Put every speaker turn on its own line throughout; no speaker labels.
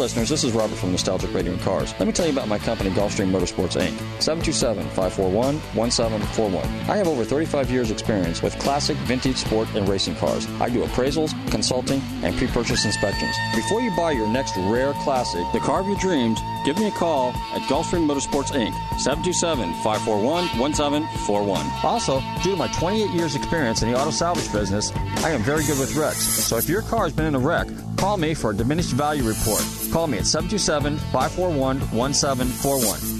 listeners, this is Robert from Nostalgic Radio and Cars. Let me tell you about my company, Gulfstream Motorsports Inc. 727-541-1741. I have over 35 years experience with classic, vintage, sport, and racing cars. I do appraisals, consulting, and pre-purchase inspections. Before you buy your next rare classic, the car of your dreams, give me a call at Gulfstream Motorsports Inc. 727-541-1741. Also, due to my 28 years experience in the auto salvage business, I am very good with wrecks. So if your car has been in a wreck, call me for a diminished value report. Call me at 727 541 1741.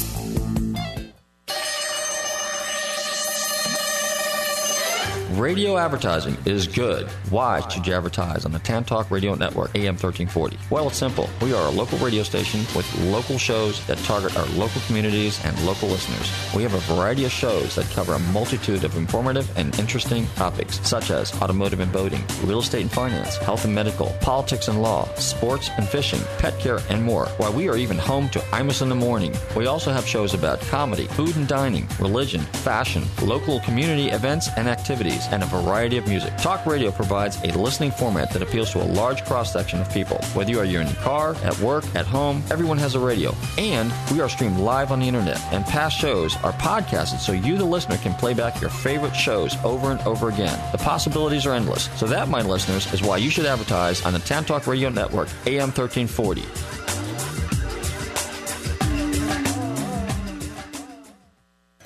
Radio advertising is good. Why should you advertise on the Tan Talk Radio Network, AM 1340? Well, it's simple. We are a local radio station with local shows that target our local communities and local listeners. We have a variety of shows that cover a multitude of informative and interesting topics, such as automotive and boating, real estate and finance, health and medical, politics and law, sports and fishing, pet care, and more. Why we are even home to Imus in the Morning. We also have shows about comedy, food and dining, religion, fashion, local community events and activities and a variety of music. Talk radio provides a listening format that appeals to a large cross section of people. Whether you are in your car, at work, at home, everyone has a radio. And we are streamed live on the internet, and past shows are podcasted so you, the listener, can play back your favorite shows over and over again. The possibilities are endless. So, that, my listeners, is why you should advertise on the Tan Talk Radio Network, AM 1340.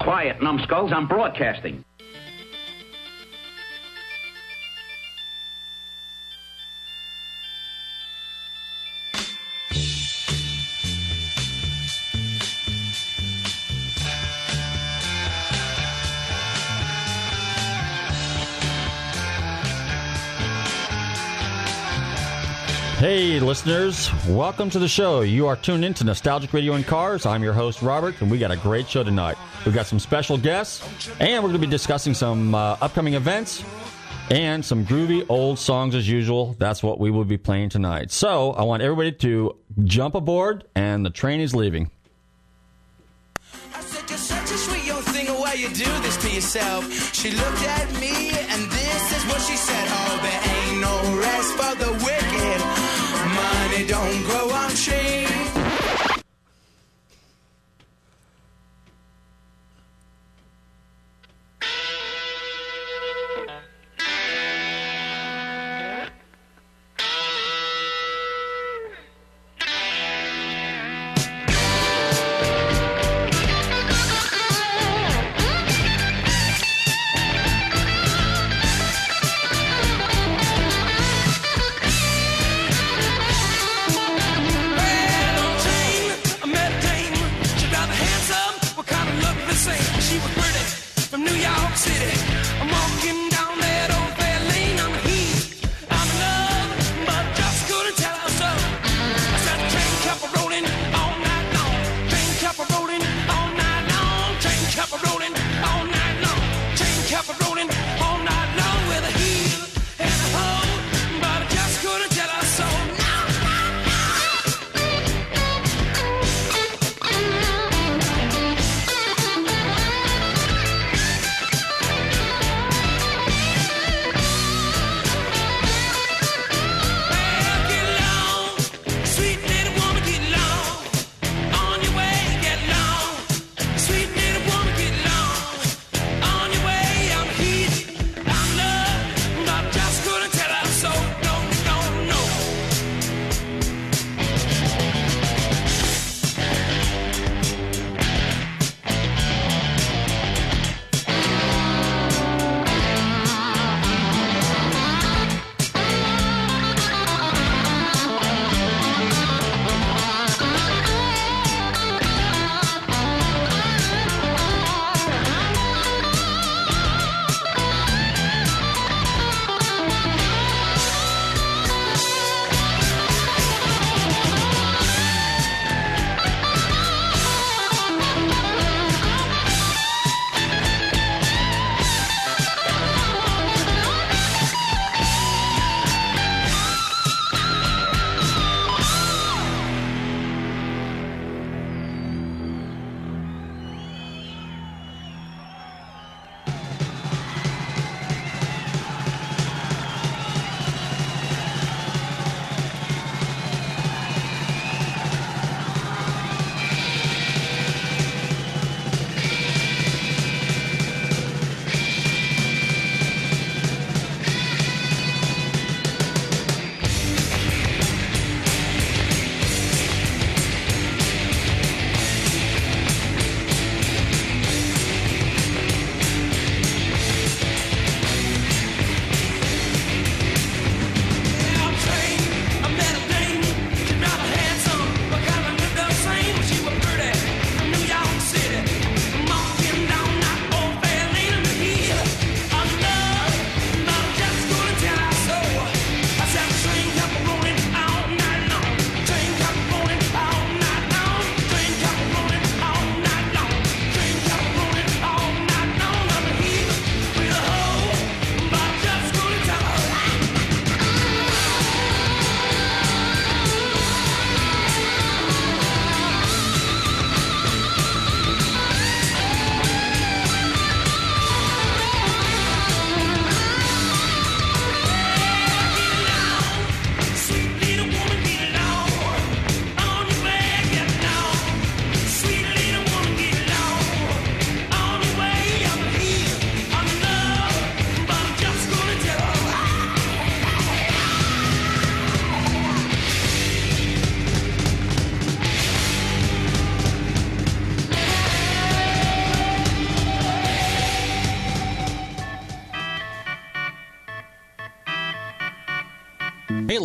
Quiet, numbskulls. I'm broadcasting.
Hey, listeners, welcome to the show. You are tuned in to Nostalgic Radio and Cars. I'm your host, Robert, and we got a great show tonight. We've got some special guests, and we're going to be discussing some uh, upcoming events and some groovy old songs as usual. That's what we will be playing tonight. So I want everybody to jump aboard, and the train is leaving. you do this to yourself. She looked at me, and this is what she said. Oh, there ain't no rest for the wicked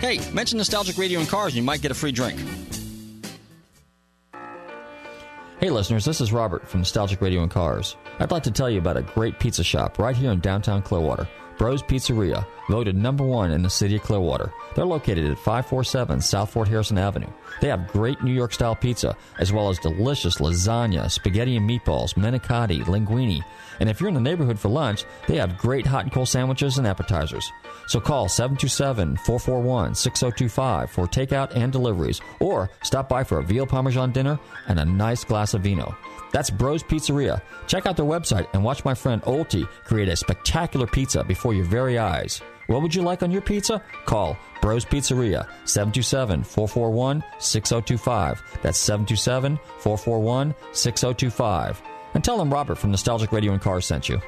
Hey, mention Nostalgic Radio and Cars and you might get a free drink. Hey, listeners, this is Robert from Nostalgic Radio and Cars. I'd like to tell you about a great pizza shop right here in downtown Clearwater. Bros Pizzeria, voted number one in the city of Clearwater. They're located at 547 South Fort Harrison Avenue. They have great New York style pizza, as well as delicious lasagna, spaghetti and meatballs, manicotti, linguine. And if you're in the neighborhood for lunch, they have great hot and cold sandwiches and appetizers. So call 727 441 6025 for takeout and deliveries, or stop by for a veal parmesan dinner and a nice glass of vino. That's Bros Pizzeria. Check out their website and watch my friend Olti create a spectacular pizza before your very eyes. What would you like on your pizza? Call Bros Pizzeria 727 441 6025. That's 727 441 6025. And tell them Robert from Nostalgic Radio and Cars sent you.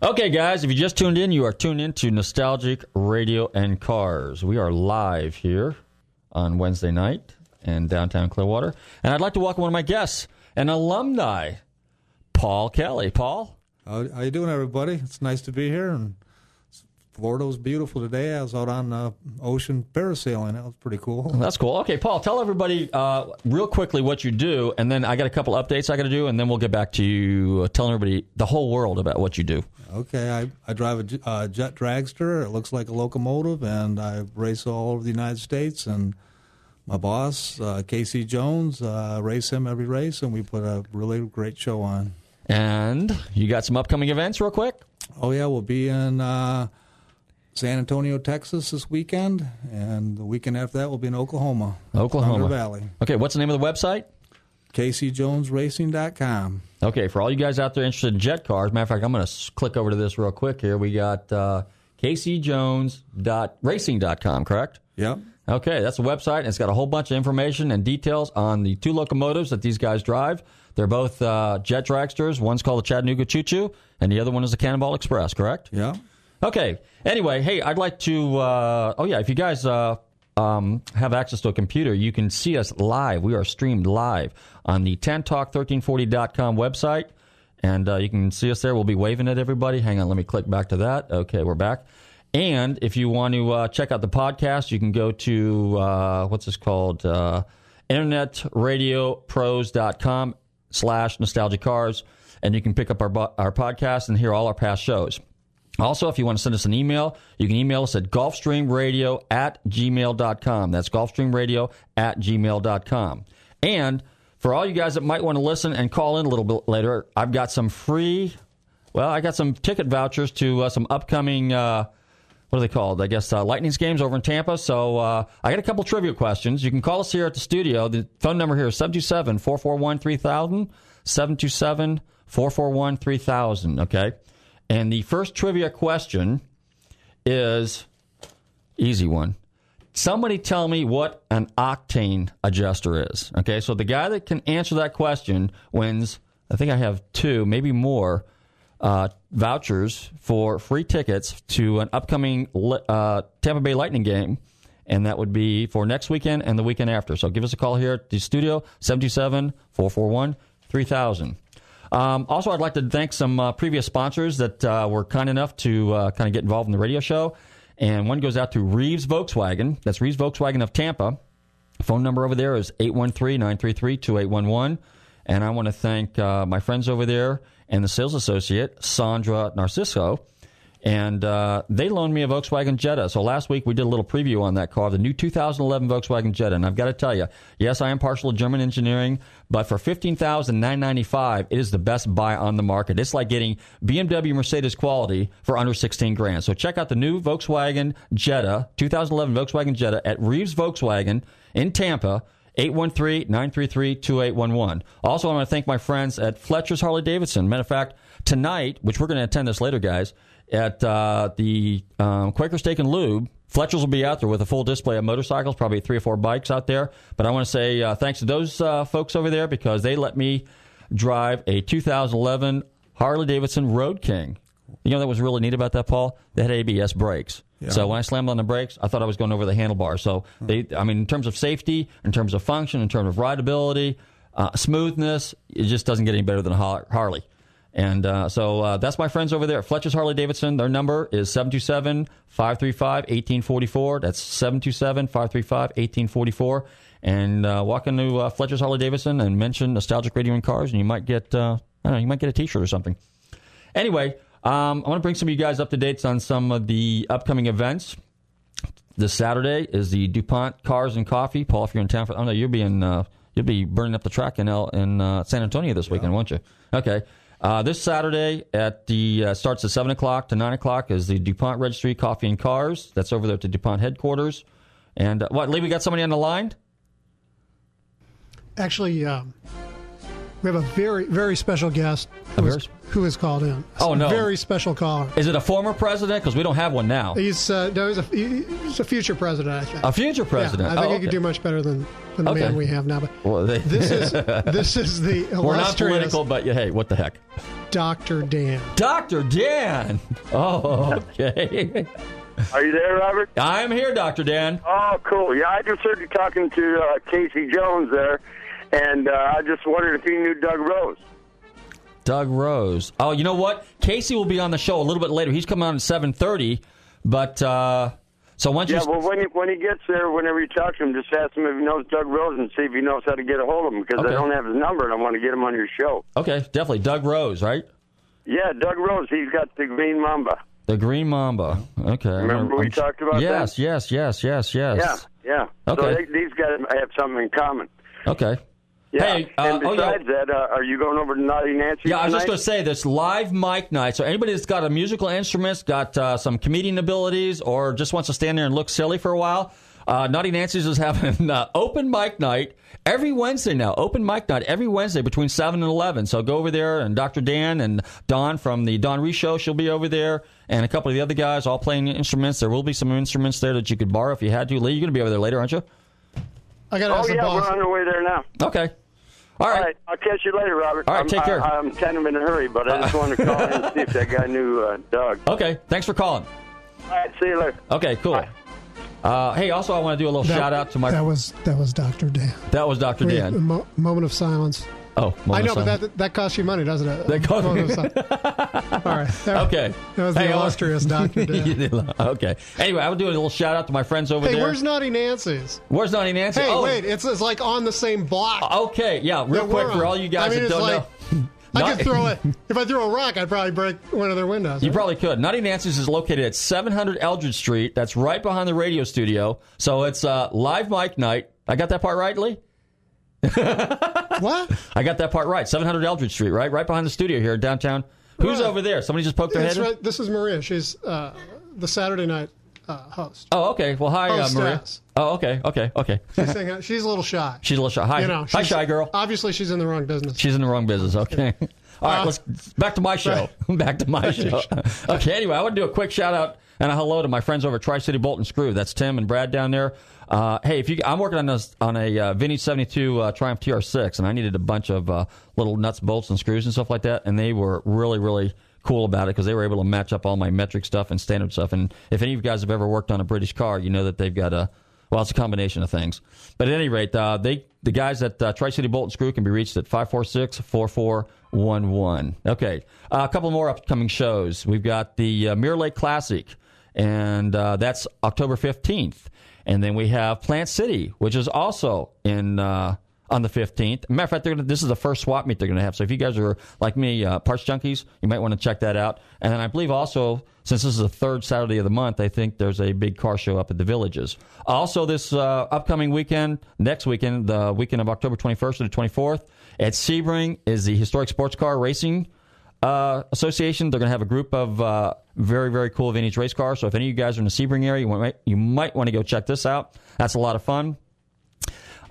Okay, guys, if you just tuned in, you are tuned in to Nostalgic Radio and Cars. We are live here on Wednesday night in downtown Clearwater. And I'd like to welcome one of my guests, an alumni, Paul Kelly. Paul?
How, how you doing, everybody? It's nice to be here. And Florida was beautiful today. I was out on the ocean parasailing. That was pretty cool.
That's cool. Okay, Paul, tell everybody uh, real quickly what you do, and then I got a couple updates I got to do, and then we'll get back to you uh, telling everybody, the whole world, about what you do.
Okay, I, I drive a uh, jet dragster. It looks like a locomotive, and I race all over the United States. And my boss, uh, Casey Jones, uh, race him every race, and we put a really great show on.
And you got some upcoming events, real quick?
Oh yeah, we'll be in uh, San Antonio, Texas this weekend, and the weekend after that we'll be in Oklahoma,
Oklahoma
Thunder Valley.
Okay, what's the name of the website?
CaseyJonesRacing.com.
Okay, for all you guys out there interested in jet cars, matter of fact, I'm going to click over to this real quick here. We got uh, CaseyJones.racing.com, correct?
Yep.
Okay, that's a website, and it's got a whole bunch of information and details on the two locomotives that these guys drive. They're both uh, jet dragsters. One's called the Chattanooga Choo Choo, and the other one is the Cannonball Express, correct?
Yeah.
Okay. Anyway, hey, I'd like to. Uh, oh yeah, if you guys uh, um, have access to a computer, you can see us live. We are streamed live on the tantalk1340.com website, and uh, you can see us there. We'll be waving at everybody. Hang on, let me click back to that. Okay, we're back. And if you want to uh, check out the podcast, you can go to uh, what's this called? Uh, internetradiopros.com slash nostalgic cars, and you can pick up our, our podcast and hear all our past shows. Also, if you want to send us an email, you can email us at gulfstreamradio at gmail.com. That's gulfstreamradio at gmail.com. And for all you guys that might want to listen and call in a little bit later, I've got some free, well, I got some ticket vouchers to uh, some upcoming, uh, what are they called? I guess uh, Lightning's games over in Tampa. So uh, I got a couple trivia questions. You can call us here at the studio. The phone number here is 727 441 3000. 727 441 3000. Okay. And the first trivia question is easy one. Somebody tell me what an octane adjuster is. Okay, so the guy that can answer that question wins. I think I have two, maybe more, uh, vouchers for free tickets to an upcoming uh, Tampa Bay Lightning game, and that would be for next weekend and the weekend after. So give us a call here at the studio, 727 441 3000. Um, also, I'd like to thank some uh, previous sponsors that uh, were kind enough to uh, kind of get involved in the radio show. And one goes out to Reeves Volkswagen. That's Reeves Volkswagen of Tampa. Phone number over there is 813 933 2811. And I want to thank uh, my friends over there and the sales associate, Sandra Narciso. and uh, they loaned me a Volkswagen Jetta. So last week we did a little preview on that car, the new 2011 Volkswagen Jetta. And I've got to tell you, yes, I am partial to German engineering, but for 15995 it is the best buy on the market. It's like getting BMW Mercedes quality for under 16 grand. So check out the new Volkswagen Jetta, 2011 Volkswagen Jetta at Reeves Volkswagen in Tampa. 813-933-2811. Also, I want to thank my friends at Fletcher's Harley Davidson. Matter of fact, tonight, which we're going to attend this later, guys, at uh, the um, Quaker Steak and Lube. Fletcher's will be out there with a full display of motorcycles, probably three or four bikes out there. But I want to say uh, thanks to those uh, folks over there because they let me drive a 2011 Harley Davidson Road King. You know that was really neat about that, Paul? They had ABS brakes. So when I slammed on the brakes, I thought I was going over the handlebar. So they, I mean, in terms of safety, in terms of function, in terms of rideability, uh, smoothness, it just doesn't get any better than a Harley. And uh, so uh, that's my friends over there. Fletcher's Harley Davidson. Their number is 727 535 1844. That's 727 535 1844. And uh, walk into uh, Fletcher's Harley Davidson and mention Nostalgic Radio and Cars, and you might get, uh, I don't know, you might get a t shirt or something. Anyway, um, I want to bring some of you guys up to date on some of the upcoming events. This Saturday is the DuPont Cars and Coffee. Paul, if you're in town for, oh no, you'll be in, uh, you'll be burning up the track in El, in uh, San Antonio this yeah. weekend, won't you? Okay. Uh, this Saturday at the uh, starts at seven o'clock to nine o'clock is the DuPont Registry Coffee and Cars. That's over there at the DuPont headquarters. And uh, what, Lee? We got somebody on the line.
Actually, um, we have a very very special guest who, is, who has called in.
Oh no,
very special caller.
Is it a former president? Because we don't have one now.
He's uh, no, he's a, he's a future president. I think
a future president.
Yeah, I think
oh,
he
okay.
could do much better than, than the
okay.
man we have now. But
well, they,
this is this is the
we're not political, but yeah, hey, what the heck?
Dr. Dan.
Dr. Dan. Oh, okay.
Are you there, Robert?
I'm here, Dr. Dan.
Oh, cool. Yeah, I just heard you talking to uh, Casey Jones there, and uh, I just wondered if you knew Doug Rose.
Doug Rose. Oh, you know what? Casey will be on the show a little bit later. He's coming on at 7.30, but... Uh, so once
yeah,
you...
well, when he, when he gets there, whenever you talk to him, just ask him if he knows Doug Rose and see if he knows how to get a hold of him because
Okay.
I don't have his number and I want to get him on your show.
Okay, definitely. Doug Rose, right?
Yeah, Doug Rose. He's got the Green Mamba.
The Green Mamba. Okay. I'm
Remember we
I'm-
talked about
yes,
that?
Yes, yes, yes, yes, yes,
Yeah, yeah.
Okay.
So they, these guys have something in common.
Okay.
Yeah.
Hey, uh,
and
oh, yeah.
besides that, uh, are you going over to Naughty Nancy?
Yeah, I was just going to say this live mic night. So anybody that's got a musical instrument, got uh, some comedian abilities, or just wants to stand there and look silly for a while, uh, Naughty Nancy's is having uh, open mic night every Wednesday now. Open mic night every Wednesday between seven and eleven. So go over there, and Dr. Dan and Don from the Don Reese Show, she'll be over there, and a couple of the other guys all playing instruments. There will be some instruments there that you could borrow if you had to. Lee, you're going to be over there later, aren't you?
I got to
Oh,
ask the
yeah,
boss.
we're on our way there now.
Okay. All
All
right.
right, I'll catch you later, Robert.
All right,
I'm,
take care.
I, I'm kind of in a hurry, but I just wanted to call in and see if that guy knew uh, Doug.
Okay. Thanks for calling.
All right, see you later.
Okay. Cool.
Bye.
Uh, hey, also I want to do a little
That-
shout out to my.
That was that was Dr. Dan.
That was Dr. Dan.
a mo- moment of silence.
Oh,
I know, but that that costs you money, doesn't it?
That costs me-
All right. That,
Okay.
That was the
Hey, I'll-
illustrious. Dan.
okay. Anyway, I would do a little shout out to my friends over there.
Hey,
there.
where's Naughty Nancy's?
Where's Naughty Nancy?
Hey,
oh,
wait, it's, it's like on the same block.
Okay, yeah, real quick for all you guys
I mean,
that don't
like,
know.
I
Not-
could throw it. If I threw a rock, I'd probably break one of their windows.
You
right?
probably could. Naughty Nancy's is located at 700 Eldridge Street. That's right behind the radio studio. So it's uh, live mic night. I got that part right, Lee?
what?
I got that part right. 700 Eldridge Street, right? Right behind the studio here in downtown. Who's
Right.
over there? Somebody just poked their head in?
right, this is Maria. She's uh, the Saturday night uh, host.
Oh, okay. Well, hi, uh, Maria.
Hostess.
Oh, okay, okay, okay.
She's, saying, she's a little shy.
She's a little shy. Hi,
you know,
hi,
she's-
shy girl.
Obviously, she's in the wrong business.
She's in the wrong business. Okay. All right,
Uh,
let's back to my show. back to my show. Okay. Anyway, I want to do a quick shout out and a hello to my friends over at Tri City Bolt and Screw. That's Tim and Brad down there. Uh, hey, if you, I'm working on this on a uh, Vintage 72 uh, Triumph TR6, and I needed a bunch of uh, little nuts, bolts, and screws and stuff like that, and they were really, really cool about it because they were able to match up all my metric stuff and standard stuff. And if any of you guys have ever worked on a British car, you know that they've got a well, it's a combination of things. But at any rate, uh, they the guys at uh, Tri City Bolt and Screw can be reached at 546 4411. Okay, uh, a couple more upcoming shows. We've got the uh, Mirror Lake Classic, and uh, that's October 15th. And then we have Plant City, which is also in uh, on the 15th. Matter of fact, gonna, this is the first swap meet they're going to have. So if you guys are like me, uh, parts junkies, you might want to check that out. And then I believe also, since this is the third Saturday of the month, I think there's a big car show up at the villages. Also, this uh, upcoming weekend, next weekend, the weekend of October 21st to the 24th, at Sebring is the Historic Sports Car Racing uh, Association. They're going to have a group of uh, very, very cool vintage race cars. So if any of you guys are in the Sebring area, you might, you might want to go check this out. That's a lot of fun.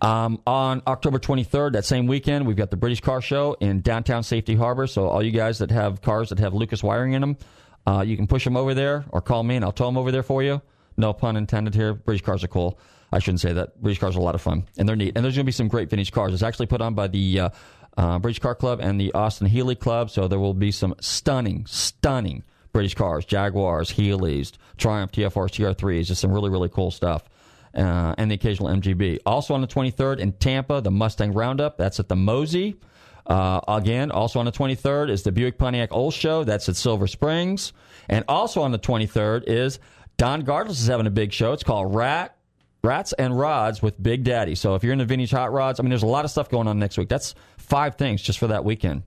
Um, on October 23rd, that same weekend, we've got the British Car Show in downtown Safety Harbor. So all you guys that have cars that have Lucas wiring in them, uh, you can push them over there or call me and I'll tow them over there for you. No pun intended here. British cars are cool. I shouldn't say that. British cars are a lot of fun and they're neat. And there's going to be some great vintage cars. It's actually put on by the uh, uh, British Car Club and the Austin Healey Club. So there will be some stunning, stunning British cars, Jaguars, Healeys, Triumph, TFRs, TR3s, just some really, really cool stuff uh, and the occasional MGB. Also on the 23rd in Tampa, the Mustang Roundup. That's at the MOSI. Uh, again, also on the 23rd is the Buick Pontiac Old Show. That's at Silver Springs. And also on the 23rd is Don Garlits is having a big show. It's called Rat Rats and Rods with Big Daddy. So if you're in the vintage hot rods, I mean, there's a lot of stuff going on next week. That's five things just for that weekend.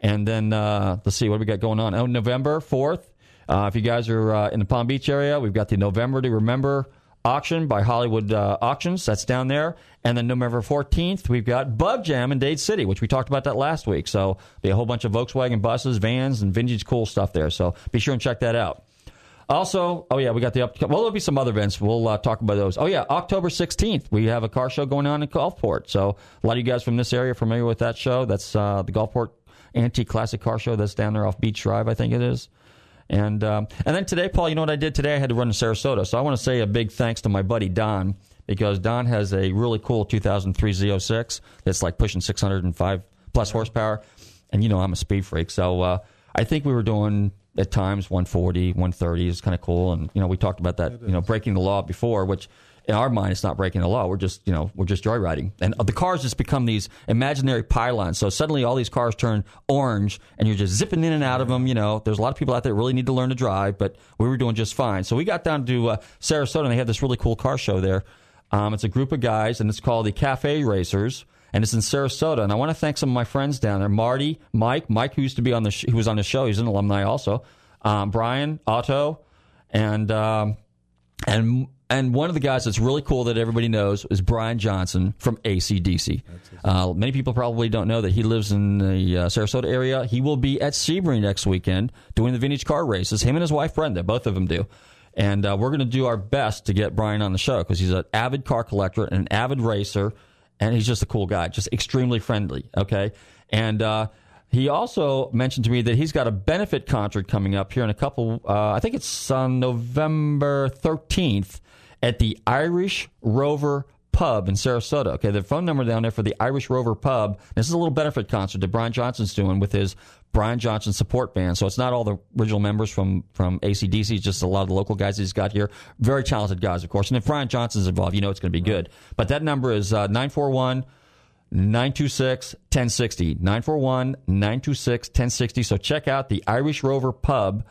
And then uh, let's see what we got going on. Oh, November 4th. Uh, if you guys are uh, in the Palm Beach area, we've got the November to Remember auction by Hollywood uh, Auctions. That's down there. And then November 14th, we've got Bug Jam in Dade City, which we talked about that last week. So be a whole bunch of Volkswagen buses, vans, and vintage cool stuff there. So be sure and check that out. Also, oh yeah, we got the up. Well, there'll be some other events. We'll uh, talk about those. Oh yeah, October 16th, we have a car show going on in Gulfport. So a lot of you guys from this area are familiar with that show. That's uh, the Gulfport Antique Classic Car Show. That's down there off Beach Drive, I think it is. And um, and then today, Paul, you know what I did today? I had to run to Sarasota, so I want to say a big thanks to my buddy Don because Don has a really cool 2003 Z06 that's like pushing 605 plus horsepower, and you know I'm a speed freak, so uh, I think we were doing at times 140, 130 is kind of cool, and you know we talked about that, you know, breaking the law before, which in our mind, it's not breaking the law. We're just, you know, we're just joyriding. And the cars just become these imaginary pylons. So suddenly all these cars turn orange and you're just zipping in and out of them. You know, there's a lot of people out there that really need to learn to drive, but we were doing just fine. So we got down to uh, Sarasota and they had this really cool car show there. Um, it's a group of guys and it's called the Cafe Racers and it's in Sarasota. And I want to thank some of my friends down there, Marty, Mike, Mike who used to be on the sh- who was on the show. He's an alumni also. Um, Brian, Otto, and um, and and one of the guys that's really cool that everybody knows is Brian Johnson from ACDC. Uh, many people probably don't know that he lives in the uh, Sarasota area. He will be at Sebring next weekend doing the vintage car races. Him and his wife Brenda, both of them do. And uh, we're going to do our best to get Brian on the show because he's an avid car collector and an avid racer, and he's just a cool guy, just extremely friendly. Okay, and uh, he also mentioned to me that he's got a benefit concert coming up here in a couple. Uh, I think it's on November thirteenth at the Irish Rover Pub in Sarasota. Okay, the phone number down there for the Irish Rover Pub. This is a little benefit concert that Brian Johnson's doing with his Brian Johnson support band. So it's not all the original members from from ACDC. It's just a lot of the local guys he's got here. Very talented guys, of course. And if Brian Johnson's involved, you know it's going to be good. But that number is uh, nine four one. 926 1060. 941 926 1060. So check out the Irish Rover Pub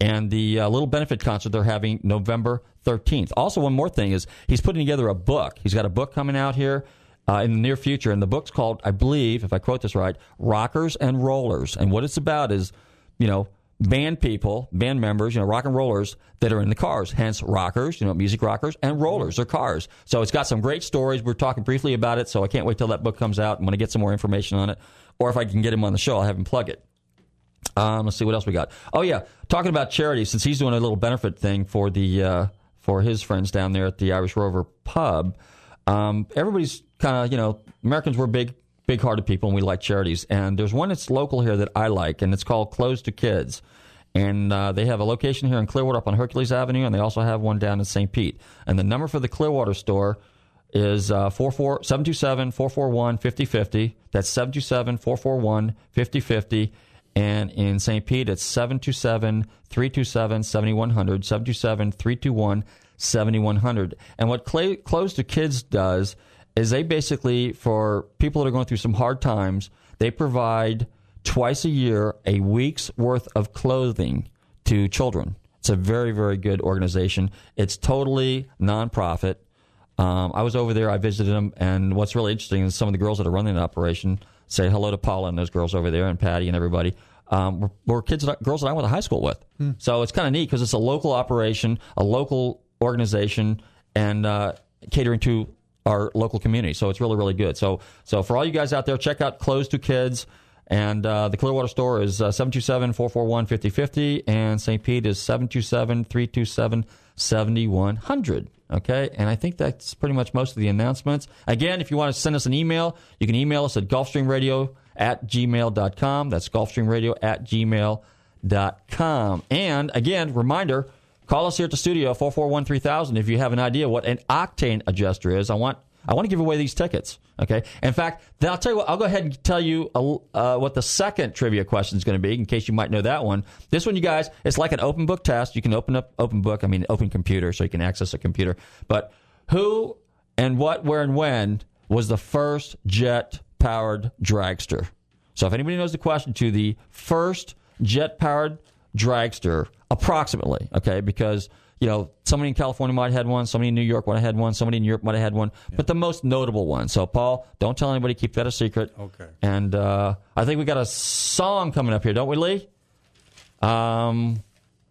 and the uh, little benefit concert they're having November 13th. Also, one more thing is he's putting together a book. He's got a book coming out here uh, in the near future, and the book's called, I believe, if I quote this right, Rockers and Rollers. And what it's about is, you know, band people, band members, you know, rock and rollers that are in the cars. Hence, rockers, you know, music rockers, and rollers are cars. So it's got some great stories. We're talking briefly about it, so I can't wait till that book comes out. I'm going to get some more information on it, or if I can get him on the show, I'll have him plug it. Um, let's see what else we got. Oh yeah, talking about charity, since he's doing a little benefit thing for the uh, for his friends down there at the Irish Rover Pub. Um, everybody's kind of you know Americans were big big hearted people and we like charities. And there's one that's local here that I like, and it's called Clothes to Kids. And uh, they have a location here in Clearwater up on Hercules Avenue, and they also have one down in St. Pete. And the number for the Clearwater store is uh, 727 441 5050. That's 727 441 5050. And in St. Pete, it's 727 327 7100, 727 321 7100. And what Clay, Clothes to Kids does is they basically, for people that are going through some hard times, they provide twice a year a week's worth of clothing to children. It's a very, very good organization. It's totally nonprofit. Um, I was over there. I visited them, and what's really interesting is some of the girls that are running the operation say hello to Paula and those girls over there, and Patty and everybody. Um, were, were kids, that, girls that I went to high school with.
Hmm.
So it's kind of neat because it's a local operation, a local organization, and uh, catering to our local community. So it's really, really good. So, so for all you guys out there, check out Clothes to Kids. And uh, the Clearwater store is 727 441 5050, and St. Pete is 727 327 7100. Okay, and I think that's pretty much most of the announcements. Again, if you want to send us an email, you can email us at gulfstreamradio at gmail.com. That's gulfstreamradio at gmail.com. And again, reminder call us here at the studio, 441 3000, if you have an idea what an octane adjuster is. I want I want to give away these tickets. Okay. In fact, I'll tell you what. I'll go ahead and tell you uh, what the second trivia question is going to be, in case you might know that one. This one, you guys, it's like an open book test. You can open up open book. I mean, open computer, so you can access a computer. But who and what, where, and when was the first jet powered dragster? So if anybody knows the question to the first jet powered dragster, approximately, okay, because you know, somebody in California might have had one, somebody in New York might have had one, somebody in Europe might have had one, yeah. but the most notable one. So, Paul, don't tell anybody, keep that a secret.
Okay.
And uh, I think we got a song coming up here, don't we, Lee? Um,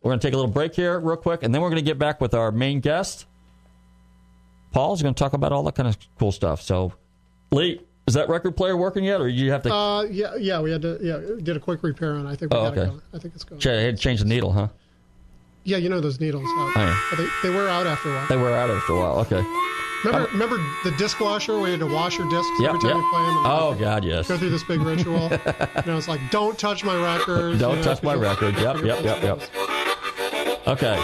we're going to take a little break here, real quick, and then we're going to get back with our main guest. Paul's going to talk about all that kind of cool stuff. So, Lee, is that record player working yet, or you have to?
Uh, yeah, yeah, we had to. Yeah, did a quick repair on. it. I think. We
oh, okay.
Go. I think it's going.
Ch- I had to change the needle, huh?
Yeah, you know those needles.
Oh,
yeah. they, they wear out after a while.
They wear out after a while. Okay.
Remember, um, remember the disc washer where you had to wash your discs
yep,
every time
yep.
you play them?
oh, God, yes.
Go through this big ritual. you know, it's like, don't touch my record.
Don't
you know,
touch my record. Yep, yep, yep, yep. Okay.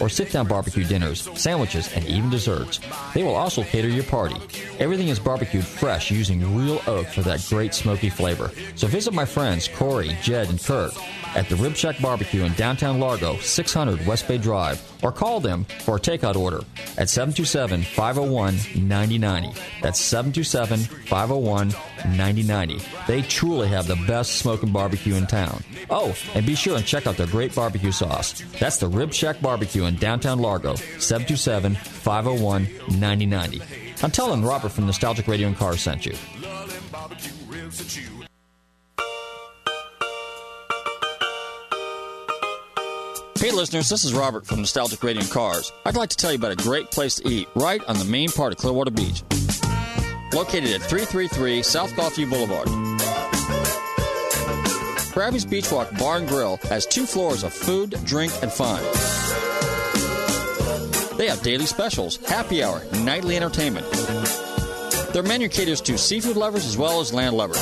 or sit down barbecue dinners, sandwiches, and even desserts. They will also cater your party. Everything is barbecued fresh using real oak for that great smoky flavor. So visit my friends Corey, Jed, and Kurt at the Rib Shack Barbecue in downtown Largo, 600 West Bay Drive, or call them for a takeout order at 727 501 9090. That's 727 501 9090. They truly have the best smoking barbecue in town. Oh, and be sure and check out their great barbecue sauce. That's the Rib Shack Barbecue in downtown Largo, 727 501 9090. I'm telling Robert from Nostalgic Radio and Cars sent you. Hey listeners, this is Robert from Nostalgic Radio and Cars. I'd like to tell you about a great place to eat right on the main part of Clearwater Beach. Located at 333 South Gulfview Boulevard. Krabby's Beach Walk Bar and Grill has two floors of food, drink, and fun. They have daily specials, happy hour, nightly entertainment. Their menu caters to seafood lovers as well as land lovers.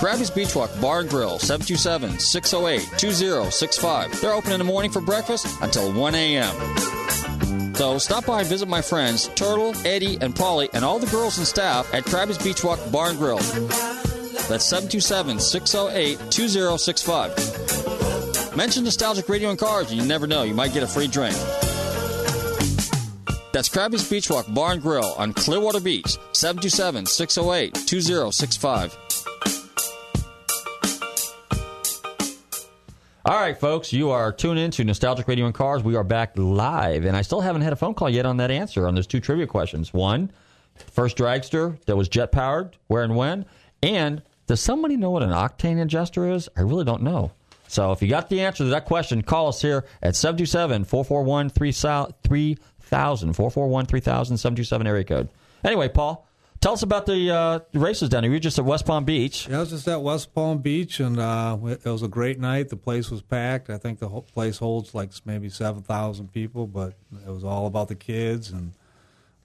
Krabby's Beach Walk Bar and Grill, 727 608 2065. They're open in the morning for breakfast until 1 a.m. So stop by and visit my friends Turtle, Eddie, and Polly, and all the girls and staff at Krabby's Beach Walk Bar and Grill. That's 727 608 2065. Mention Nostalgic Radio and Cars, and you never know, you might get a free drink. That's Krabby's Beach Walk Bar and Grill on Clearwater Beach, 727 608 2065. All right, folks, you are tuned in to Nostalgic Radio and Cars. We are back live, and I still haven't had a phone call yet on that answer on those two trivia questions. One, first dragster that was jet powered, where and when, and does somebody know what an octane ingester is? I really don't know. So if you got the answer to that question, call us here at 727 441 3000, 441 3000, 727 area code. Anyway, Paul, Tell us about the uh, races down here. You were just at West Palm Beach.
Yeah, I was just at West Palm Beach, and uh, it was a great night. The place was packed. I think the whole place holds like maybe 7,000 people, but it was all about the kids, and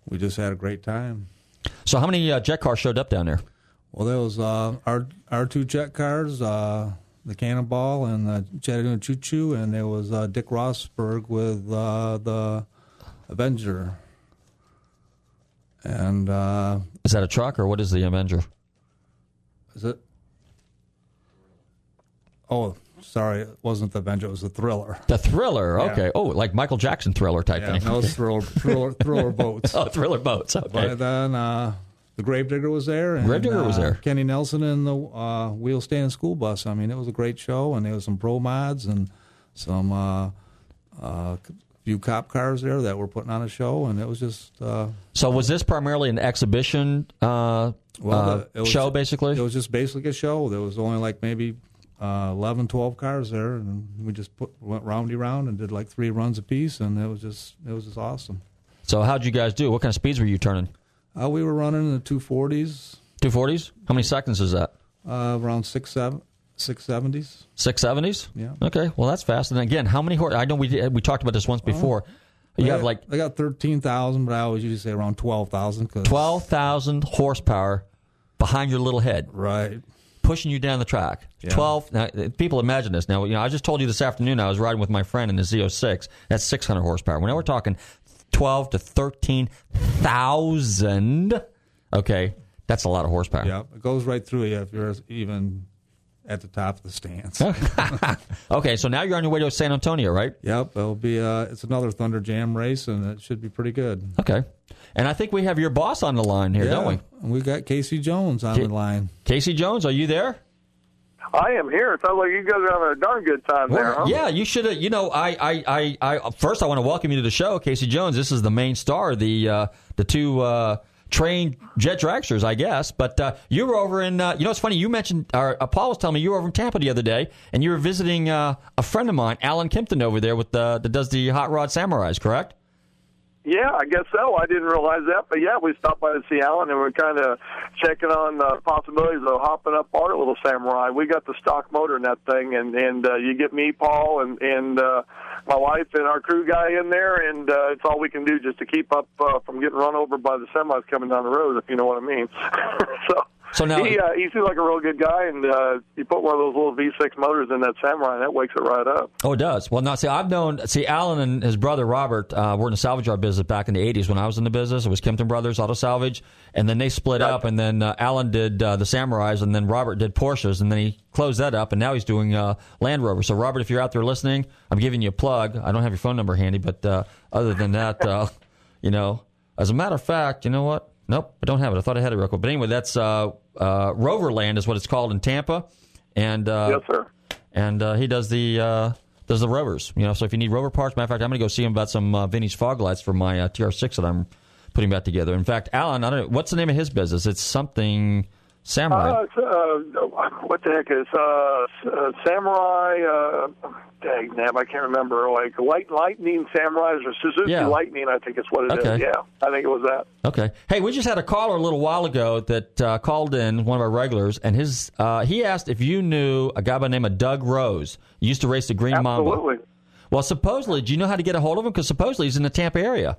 we just had a great time.
So, how many uh, jet cars showed up down there?
Well, there was uh, our our two jet cars, uh, the Cannonball and the Chattanooga Choo Choo, and there was uh, Dick Rosberg with uh, the Avenger. And uh,
is that a truck or what is the Avenger?
Is it? Oh, sorry, it wasn't the Avenger. It was the Thriller.
The Thriller. Okay. Yeah. Oh, like Michael Jackson Thriller type
yeah,
thing.
No, thriller, thriller, thriller boats.
oh, Thriller boats. Okay.
But then uh, the Gravedigger was there. And,
Gravedigger uh, was there.
Kenny Nelson in the uh, wheel stand school bus. I mean, it was a great show, and there was some pro mods and some uh, uh, few cop cars there that were putting on a show, and it was just. Uh,
so was this primarily an exhibition uh, well, uh, was, show, basically?
It was just basically a show. There was only like maybe uh, 11, 12 cars there, and we just put went roundy round and did like three runs apiece, and it was just it was just awesome.
So how'd you guys do? What kind of speeds were you turning?
Uh, we were running in the two forties.
Two forties? How many seconds is that?
Uh, around six seven. Six seventies.
Six seventies.
Yeah.
Okay. Well, that's fast. And again, how many horse? I know we we talked about this once before. you have like
they got thirteen thousand, but I always usually say around twelve thousand.
Twelve thousand horsepower behind your little head.
Right.
Pushing you down the track. Yeah. Twelve. Now, people imagine this. Now, you know, I just told you this afternoon. I was riding with my friend in the Z06. That's six hundred horsepower. Now we're talking twelve to thirteen thousand. Okay, that's a lot of horsepower.
Yeah, it goes right through you if you're even at the top of the stands.
okay, so now you're on your way to San Antonio, right?
Yep, it'll be uh, it's another Thunder Jam race, and it should be pretty good.
Okay, and I think we have your boss on the line here,
yeah,
don't
we? We got Casey Jones on K- the line.
Casey Jones, are you there?
I am here. It sounds like you guys are having a darn good time well, there, huh?
Yeah, you should have. You know, I, I, I, I, first I want to welcome you to the show, Casey Jones. This is the main star, the uh, the two. Uh, trained jet dragsters, I guess. But uh, you were over in, uh, you know, it's funny. You mentioned, or uh, Paul was telling me you were over in Tampa the other day, and you were visiting uh, a friend of mine, Alan Kimpton, over there with the that does the hot rod samurais, correct?
Yeah, I guess so. I didn't realize that, but yeah, we stopped by to see Alan, and we're kind of checking on the possibilities of hopping up our little Samurai. We got the stock motor in that thing, and and uh, you get me, Paul, and and uh, my wife and our crew guy in there, and uh, it's all we can do just to keep up uh, from getting run over by the semis coming down the road, if you know what I mean. so
So now
he uh, he seems like a real good guy, and uh, he put one of those little V6 motors in that Samurai, and that wakes it right up.
Oh, it does. Well, now, see, I've known, see, Alan and his brother Robert uh, were in the salvage yard business back in the 80s when I was in the business. It was Kempton Brothers Auto Salvage. And then they split up, and then uh, Alan did uh, the Samurais, and then Robert did Porsches, and then he closed that up, and now he's doing uh, Land Rover. So, Robert, if you're out there listening, I'm giving you a plug. I don't have your phone number handy, but uh, other than that, uh, you know, as a matter of fact, you know what? Nope, I don't have it. I thought I had it real quick. But anyway, that's uh, uh, Roverland is what it's called in Tampa, and uh,
yes, sir.
And uh, he does the uh, does the rovers. You know, so if you need rover parts, matter of fact, I'm going to go see him about some uh, vintage fog lights for my uh, TR6 that I'm putting back together. In fact, Alan, I don't know what's the name of his business. It's something samurai.
Uh, uh, what the heck is uh, uh, Samurai? Uh, dang, nab, I can't remember. Like Light Lightning Samurais or Suzuki
Yeah.
Lightning, I think it's what it is.
Okay.
Yeah, I think it was that.
Okay. Hey, we just had a caller a little while ago that uh, called in, one of our regulars, and his uh, he asked if you knew a guy by the name of Doug Rose. He used to race the Green Mamba.
Absolutely.
Well, supposedly, do you know how to get a hold of him? Because supposedly he's in the Tampa area.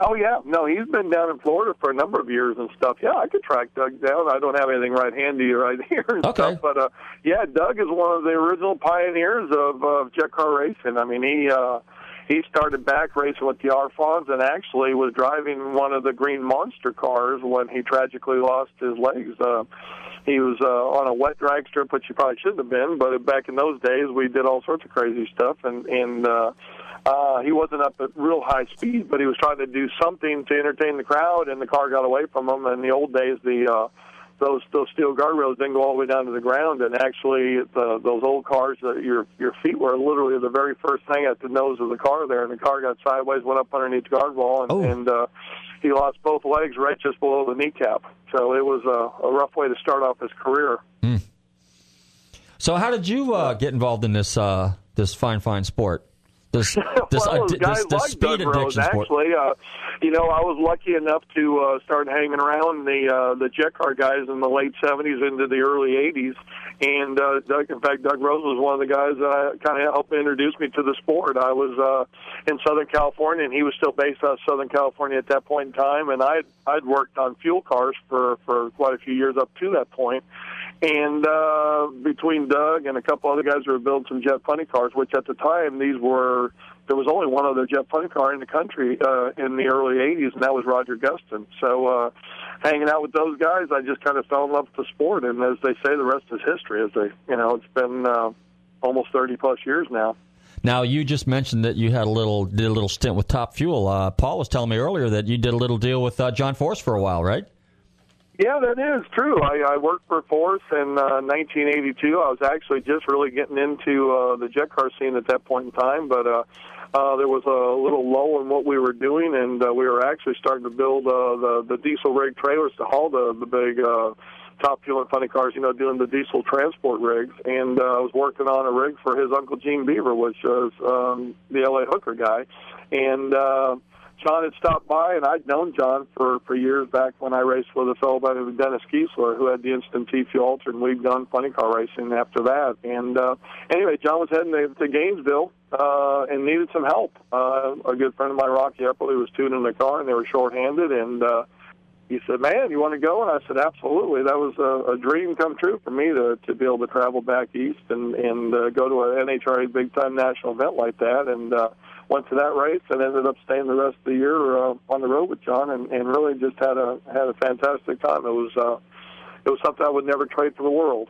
Oh yeah, no, he's been down in Florida for a number of years and stuff. Yeah, I could track Doug down. I don't have anything right handy right here and
Okay.
stuff, but uh, yeah, Doug is one of the original pioneers of uh, jet car racing. I mean, he uh, he started back racing with the Arfons and actually was driving one of the Green Monster cars when he tragically lost his legs. Uh, he was uh, on a wet drag strip, which he probably shouldn't have been. But back in those days, we did all sorts of crazy stuff, and and uh, uh, he wasn't up at real high speed, but he was trying to do something to entertain the crowd, and the car got away from him. In the old days, the uh, those those steel guardrails didn't go all the way down to the ground, and actually, the, those old cars, uh, your your feet were literally the very first thing at the nose of the car there, and the car got sideways, went up underneath the guardrail, and,
Oh.
and uh, he lost both legs right just below the kneecap. So it was a, a rough way to start off his career.
So, how did you uh, get involved in this uh, this fine, fine sport? This this,
well,
this, this
like
speed
Doug Rose,
sport.
actually, uh, you know, I was lucky enough to uh, start hanging around the uh, the jet car guys in the late '70s into the early '80s, and uh, Doug, in fact, Doug Rose was one of the guys that kind of helped introduce me to the sport. I was uh, in Southern California, and he was still based out of Southern California at that point in time, and I'd I'd worked on fuel cars for for quite a few years up to that point. And uh, between Doug and a couple other guys who were building some jet funny cars, which at the time these were there was only one other jet funny car in the country uh, in the early '80s, and that was Roger Gustin. So, uh, hanging out with those guys, I just kind of fell in love with the sport, and as they say, the rest is history. As they, you know, it's been uh, almost 30 plus years now.
Now, you just mentioned that you had a little did a little stint with Top Fuel. Uh, Paul was telling me earlier that you did a little deal with uh, John Force for a while, right?
Yeah, that is true. I, I worked for Force in uh, 1982. I was actually just really getting into uh, the jet car scene at that point in time, but uh, uh, there was a little lull in what we were doing, and uh, we were actually starting to build uh, the the diesel rig trailers to haul the the big. Uh, Top fuel and funny cars, you know, doing the diesel transport rigs, and uh, I was working on a rig for his uncle Gene Beaver, which was um, the LA hooker guy, and uh, John had stopped by, and I'd known John for for years back when I raced with a fellow by the name of Dennis Kiesler, who had the instant T fuel altered, and we'd done funny car racing after that. And uh, anyway, John was heading to, to Gainesville uh, and needed some help. Uh, a good friend of mine, Rocky Eppley, was tuning the car, and they were shorthanded, and uh, he said, "Man, you want to go?" And I said, "Absolutely." That was a, a dream come true for me to to be able to travel back east and and uh, go to an NHRA big time national event like that. And uh, went to that race and ended up staying the rest of the year uh, on the road with John, and, and really just had a had a fantastic time. It was uh, it was something I would never trade for the world.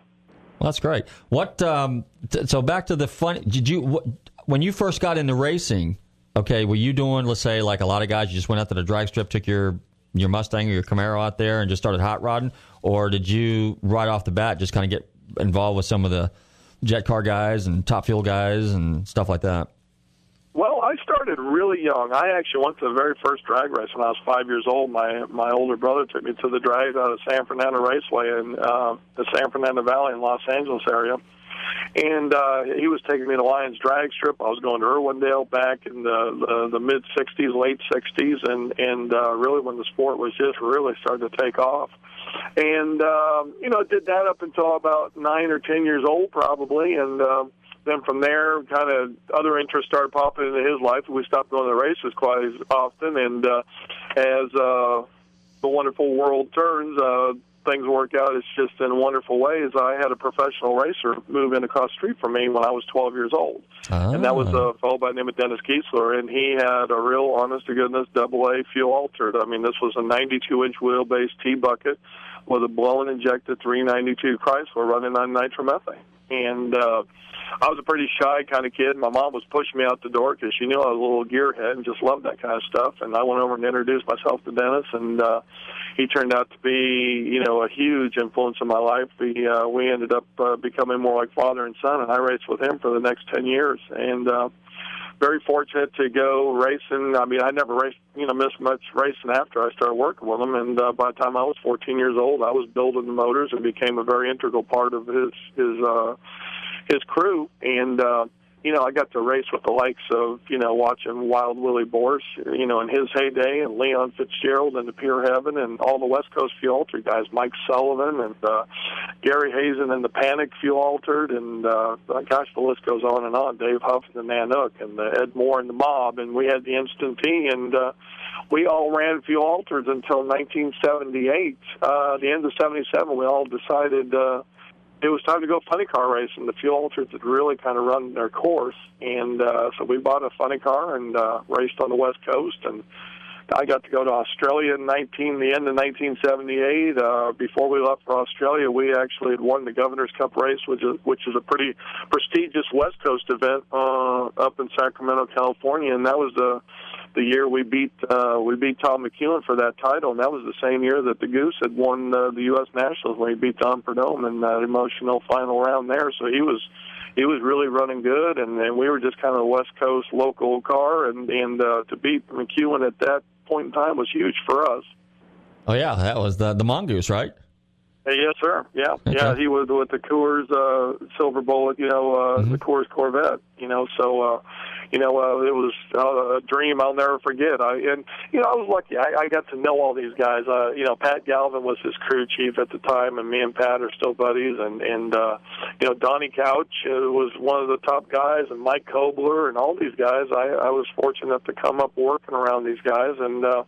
Well, that's great. What? Um, so back to the fun. Did you when you first got into racing? Okay, were you doing? Let's say like a lot of guys, you just went out to the drag strip, took your your Mustang or your Camaro out there, and just started hot rodding, or did you right off the bat just kind of get involved with some of the jet car guys and top fuel guys and stuff like that?
Really young. I actually went to the very first drag race when I was five years old. My my older brother took me to the drag out of San Fernando Raceway in uh, the San Fernando Valley in Los Angeles area, and uh, he was taking me to Lions Drag Strip. I was going to Irwindale back in the the, the mid '60s, late '60s, and and uh, really when the sport was just really starting to take off. And um, you know, did that up until about nine or ten years old, probably, and. Uh, then from there, kind of other interests started popping into his life. We stopped going to the races quite as often, and uh, as uh, the wonderful world turns, uh, things work out. It's just in wonderful ways. I had a professional racer move in across the street from me when I was 12 years old,
Ah.
and that was a fellow by the name of Dennis Kiesler, and he had a real, honest to goodness, double A fuel altered. I mean, this was a 92 inch wheelbase T bucket with a blown injected 392 Chrysler running on nitromethane, and. uh I was a pretty shy kind of kid. My mom was pushing me out the door because she knew I was a little gearhead and just loved that kind of stuff. And I went over and introduced myself to Dennis, and uh, he turned out to be, you know, a huge influence in my life. We uh, we ended up uh, becoming more like father and son, and I raced with him for the next ten years. And uh, very fortunate to go racing. I mean, I never raced, you know, missed much racing after I started working with him. And uh, by the time I was 14 years old, I was building the motors and became a very integral part of his his. uh his crew, and uh, you know I got to race with the likes of you know watching Wild Willie Borsch, you know in his heyday, and Leon Fitzgerald and the Pure Heaven, and all the West Coast Fuel Altered guys, Mike Sullivan and uh, Gary Hazen and the Panic Fuel Altered, and uh, gosh the list goes on and on. Dave Hough and the Nanook, and the Ed Moore and the Mob, and we had the Instant T, and uh, we all ran Fuel Altereds until 1978. Uh, the end of '77, we all decided. Uh, it was time to go funny car racing. The fuel alters had really kind of run their course, and uh, so we bought a funny car and uh, raced on the West Coast. And I got to go to Australia in 19, the end of 1978. Uh, before we left for Australia, we actually had won the Governor's Cup race, which is which is a pretty prestigious West Coast event uh, up in Sacramento, California, and that was the the year we beat uh, we beat Tom McEwen for that title, and that was the same year that the Goose had won uh, the U.S. Nationals when he beat Tom Prudhomme in that emotional final round there. So he was he was really running good, and, and we were just kind of a West Coast local car, and and uh, to beat McEwen at that point in time was huge for us.
Oh yeah, that was the the Mongoose, right?
Yes, sir. Yeah,
Okay.
yeah. He was with the Coors uh, Silver Bullet, you know, uh,
Mm-hmm.
the Coors Corvette, you know. So, uh, you know, uh, it was uh, a dream I'll never forget. I and you know, I was lucky. I, I got to know all these guys. Uh, you know, Pat Galvin was his crew chief at the time, and me and Pat are still buddies. And and uh, you know, Donnie Couch uh, was one of the top guys, and Mike Kobler, and all these guys. I, I was fortunate to come up working around these guys, and. uh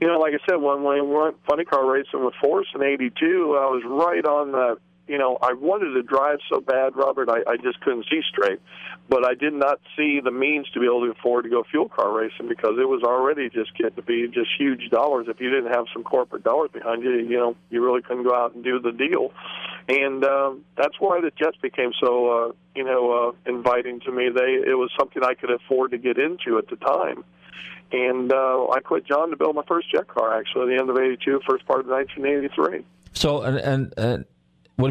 you know, like I said, when we went funny car racing with Force in '82, I was right on the. You know, I wanted to drive so bad, Robert. I, I just couldn't see straight, but I did not see the means to be able to afford to go fuel car racing because it was already just getting to be just huge dollars. If you didn't have some corporate dollars behind you, you know, you really couldn't go out and do the deal. And um, that's why the Jets became so, uh, you know, uh, inviting to me. They it was something I could afford to get into at the time and uh, I quit John to build my first jet car. Actually, at the end of '82, first part of 1983.
So and and. and what,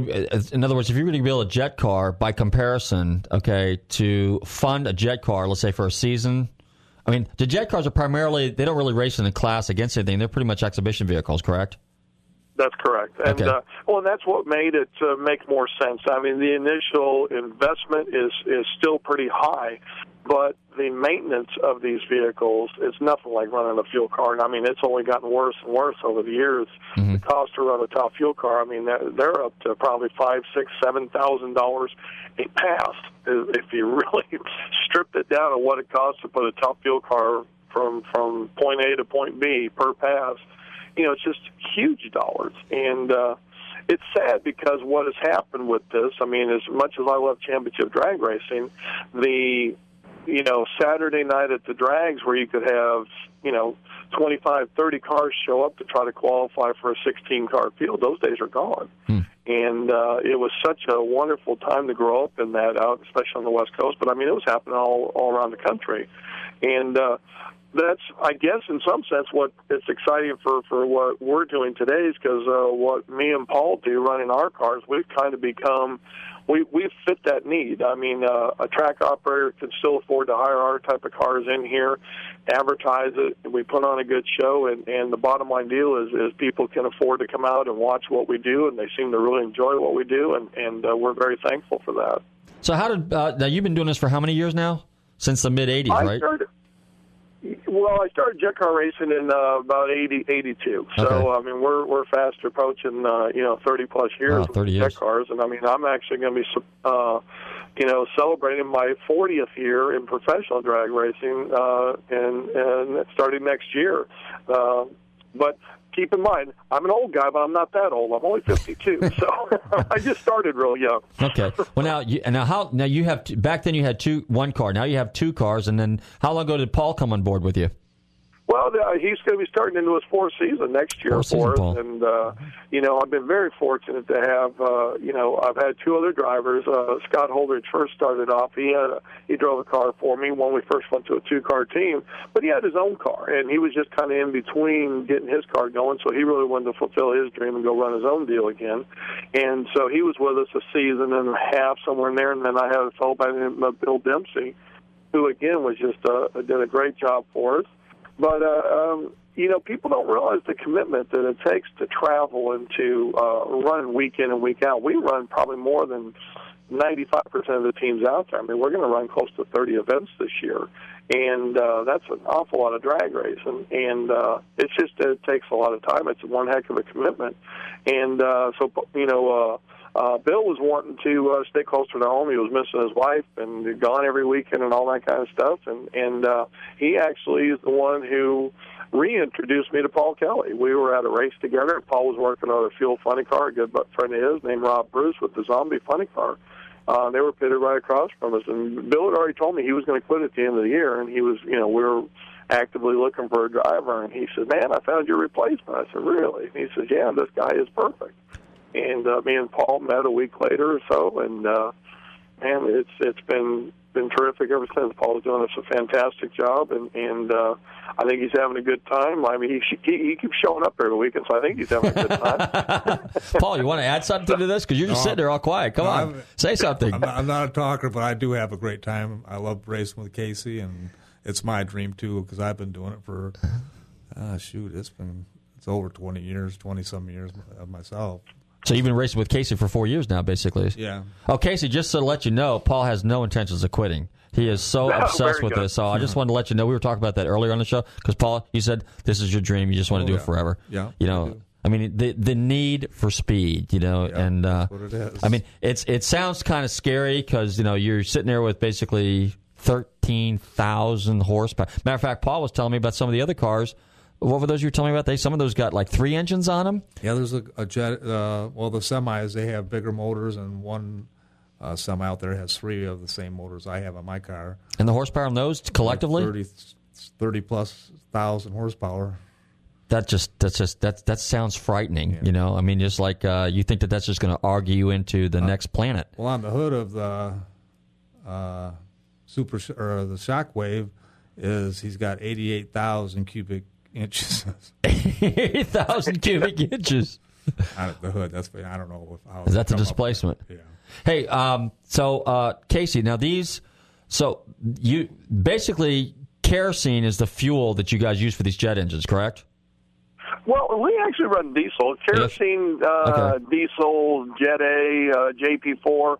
in other words, if you were to build a jet car by comparison, okay, to fund a jet car, let's say for a season, I mean, the jet cars are primarily they don't really race in the class against anything. They're pretty much exhibition vehicles, correct?
That's correct. And
Okay.
uh, well, and that's what made it uh, make more sense. I mean, the initial investment is is still pretty high, but the maintenance of these vehicles is nothing like running a fuel car. And I mean, it's only gotten worse and worse over the years. The cost to run a top fuel car, I mean, they're, they're up to probably five, six, seven thousand dollars a pass if you really stripped it down to what it costs to put a top fuel car from from point A to point B per pass you know, it's just huge dollars. And uh, it's sad because what has happened with this, I mean, as much as I love championship drag racing, the, you know, Saturday night at the drags where you could have, you know, 25, 30 cars show up to try to qualify for a 16 car field, those days are gone. And uh, it was such a wonderful time to grow up in that out, especially on the West Coast. But I mean, it was happening all all around the country, and uh, that's I guess in some sense what it's exciting for for what we're doing today is because uh, what me and Paul do running our cars, we've kind of become we we fit that need. I mean, uh, a track operator can still afford to hire our type of cars in here, advertise it, and we put on a good show. And and the bottom line deal is is people can afford to come out and watch what we do, and they seem to really enjoy what we do, and and uh, we're very thankful for that.
So how did uh, now you've been doing this for how many years now? Since the mid '80s,
I
right?
Started, well, I started jet car racing in uh, about 80, 82. So
Okay.
I mean, we're we're fast approaching uh, you know 30 plus years
Wow, 30
with
years.
jet cars, and I mean, I'm actually going to be uh, you know celebrating my 40th year in professional drag racing, uh, and and starting next year. Uh, but keep in mind, I'm an old guy, but I'm not that old. I'm only 52, so I just started real young.
Okay. Well, now, you, now how? Now you have back then you had two one car. Now you have two cars, and then how long ago did Paul come on board with you?
Well, uh, he's going to be starting into his fourth season next year
season,
for us,
Paul.
and uh, you know I've been very fortunate to have uh, you know I've had two other drivers. Uh, Scott Holdridge first started off. He had a, he drove a car for me when we first went to a two car team, but he had his own car, and he was just kind of in between getting his car going. So he really wanted to fulfill his dream and go run his own deal again. And so he was with us a season and a half somewhere in there, and then I had a fellow by the name of Bill Dempsey, who again was just uh, did a great job for us. But uh, um, you know, people don't realize the commitment that it takes to travel and to uh, run week in and week out. We run probably more than 95% of the teams out there. I mean, we're going to run close to 30 events this year, and uh, that's an awful lot of drag racing. And uh, it's just it takes a lot of time. It's one heck of a commitment. And uh, so, you know. Uh, uh, Bill was wanting to uh, stay closer to home. He was missing his wife and gone every weekend and all that kind of stuff. And and uh, he actually is the one who reintroduced me to Paul Kelly. We were at a race together. And Paul was working on a fuel funny car. A good friend of his named Rob Bruce with the Zombie funny car. Uh, they were pitted right across from us, and Bill had already told me he was going to quit at the end of the year. And he was, you know, we were actively looking for a driver. And he said, "Man, I found your replacement." I said, "Really?" And he said, "Yeah, this guy is perfect." And uh, me and Paul met a week later or so, and uh, man, it's it's been been terrific ever since. Paul's doing us a fantastic job, and and uh, I think he's having a good time. I mean, he he, he keeps showing up every weekend, so I think he's having a good time.
Paul, you want to add something to this? Because you're just
No.
sitting there all quiet. Come
No,
on,
I'm-
say something.
I'm not, I'm not a talker, but I do have a great time. I love racing with Casey, and it's my dream too because I've been doing it for, uh, shoot, it's been it's over 20 years, 20 some years of myself.
So you've been racing with Casey for four years now, basically.
Yeah.
Oh, Casey, just to let you know, Paul has no intentions of quitting. He is so
Oh,
obsessed
very
with
good.
this. So I just wanted to let you know we were talking about that earlier on the show because Paul, you said this is your dream. You just want to
Oh,
do
yeah.
it forever.
Yeah,
You know. I, mean the the need for speed. You know,
Yeah,
and uh,
that's what it is.
I mean it's it sounds kind of scary because you know you're sitting there with basically thirteen thousand horsepower. Matter of fact, Paul was telling me about some of the other cars. What were those you were telling me about? They some of those got like three engines on them.
Yeah, there's a, a jet. Uh, well, the semis they have bigger motors, and one uh, semi out there has three of the same motors I have on my car.
And the horsepower on those collectively?
30, 30 plus thousand horsepower.
that just that's just that that sounds frightening. You know, I mean, just like uh, you think that that's just going to argue you into the next planet.
Well, on the hood of the uh, super sh- or the Shockwave is he's got eighty eight thousand cubic inches
Eight thousand cubic inches.
Out of the hood. That's I don't know if, how
Is that the
come up-
displacement?
Yeah.
Hey, um, so uh, Casey, now these, so you basically kerosene is the fuel that you guys use for these jet engines, correct?
Well, we actually run diesel, kerosene, uh,
Okay.
diesel, Jet A, uh, JP4.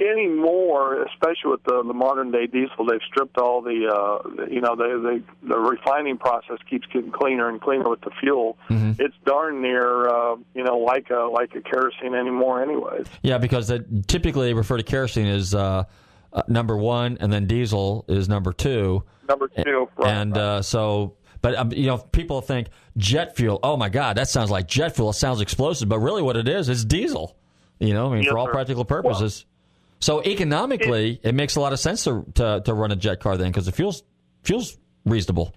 Anymore, especially with the, the modern day diesel, they've stripped all the, uh, you know, the, the the refining process keeps getting cleaner and cleaner with the fuel. It's darn near, uh, you know, like a like a kerosene anymore, anyways.
Yeah, because typically they refer to kerosene as uh, uh, number one, and then diesel is number two.
Number two, right,
and
right.
Uh, so, but um, you know, people think jet fuel. Oh my God, that sounds like jet fuel. It sounds explosive, but really, what it is is diesel. You know, I mean,
Yes,
for all
sir.
practical purposes. So economically, it, makes a lot of sense to to, to run a jet car then because the fuel's fuel's reasonable.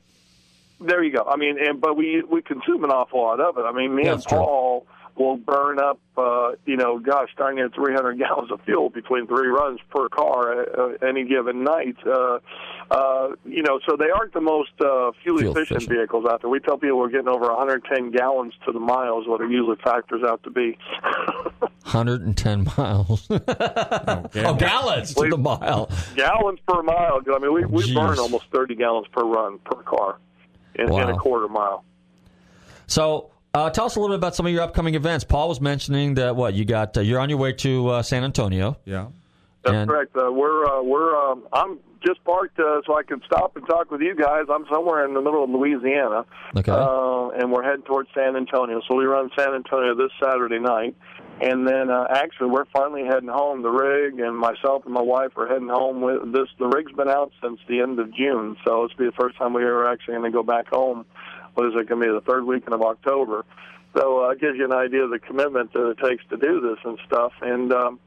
There you go. I mean, and but we we consume an awful lot of it. I mean, me
Yeah,
and
that's true.
Paul will burn up, uh, you know, gosh, darn near 300 gallons of fuel between three runs per car uh, any given night. Uh, uh, you know, so they aren't the most uh, fuel,
Fuel
efficient,
efficient.
vehicles out there. We tell people we're getting over 110 gallons to the miles, what it usually factors out to be.
110 miles.
Okay.
oh, gallons to the mile.
gallons per mile. I mean, we we
Jeez.
burn almost 30 gallons per run per car in, in a quarter mile.
So, uh, tell us a little bit about some of your upcoming events. Paul was mentioning that what you got. Uh, you're on your way to uh, San Antonio.
Yeah.
That's
and,
correct. Uh, we're uh, we're um, I'm just parked uh, so I can stop and talk with you guys. I'm somewhere in the middle of Louisiana,
Okay.
uh, and we're heading towards San Antonio. So we run San Antonio this Saturday night, and then uh, actually we're finally heading home. The rig and myself and my wife are heading home. With this, the rig's been out since the end of June, so it's be the first time we are actually going to go back home. What is it going to be? The third weekend of October. So uh, it gives you an idea of the commitment that it takes to do this and stuff. And um,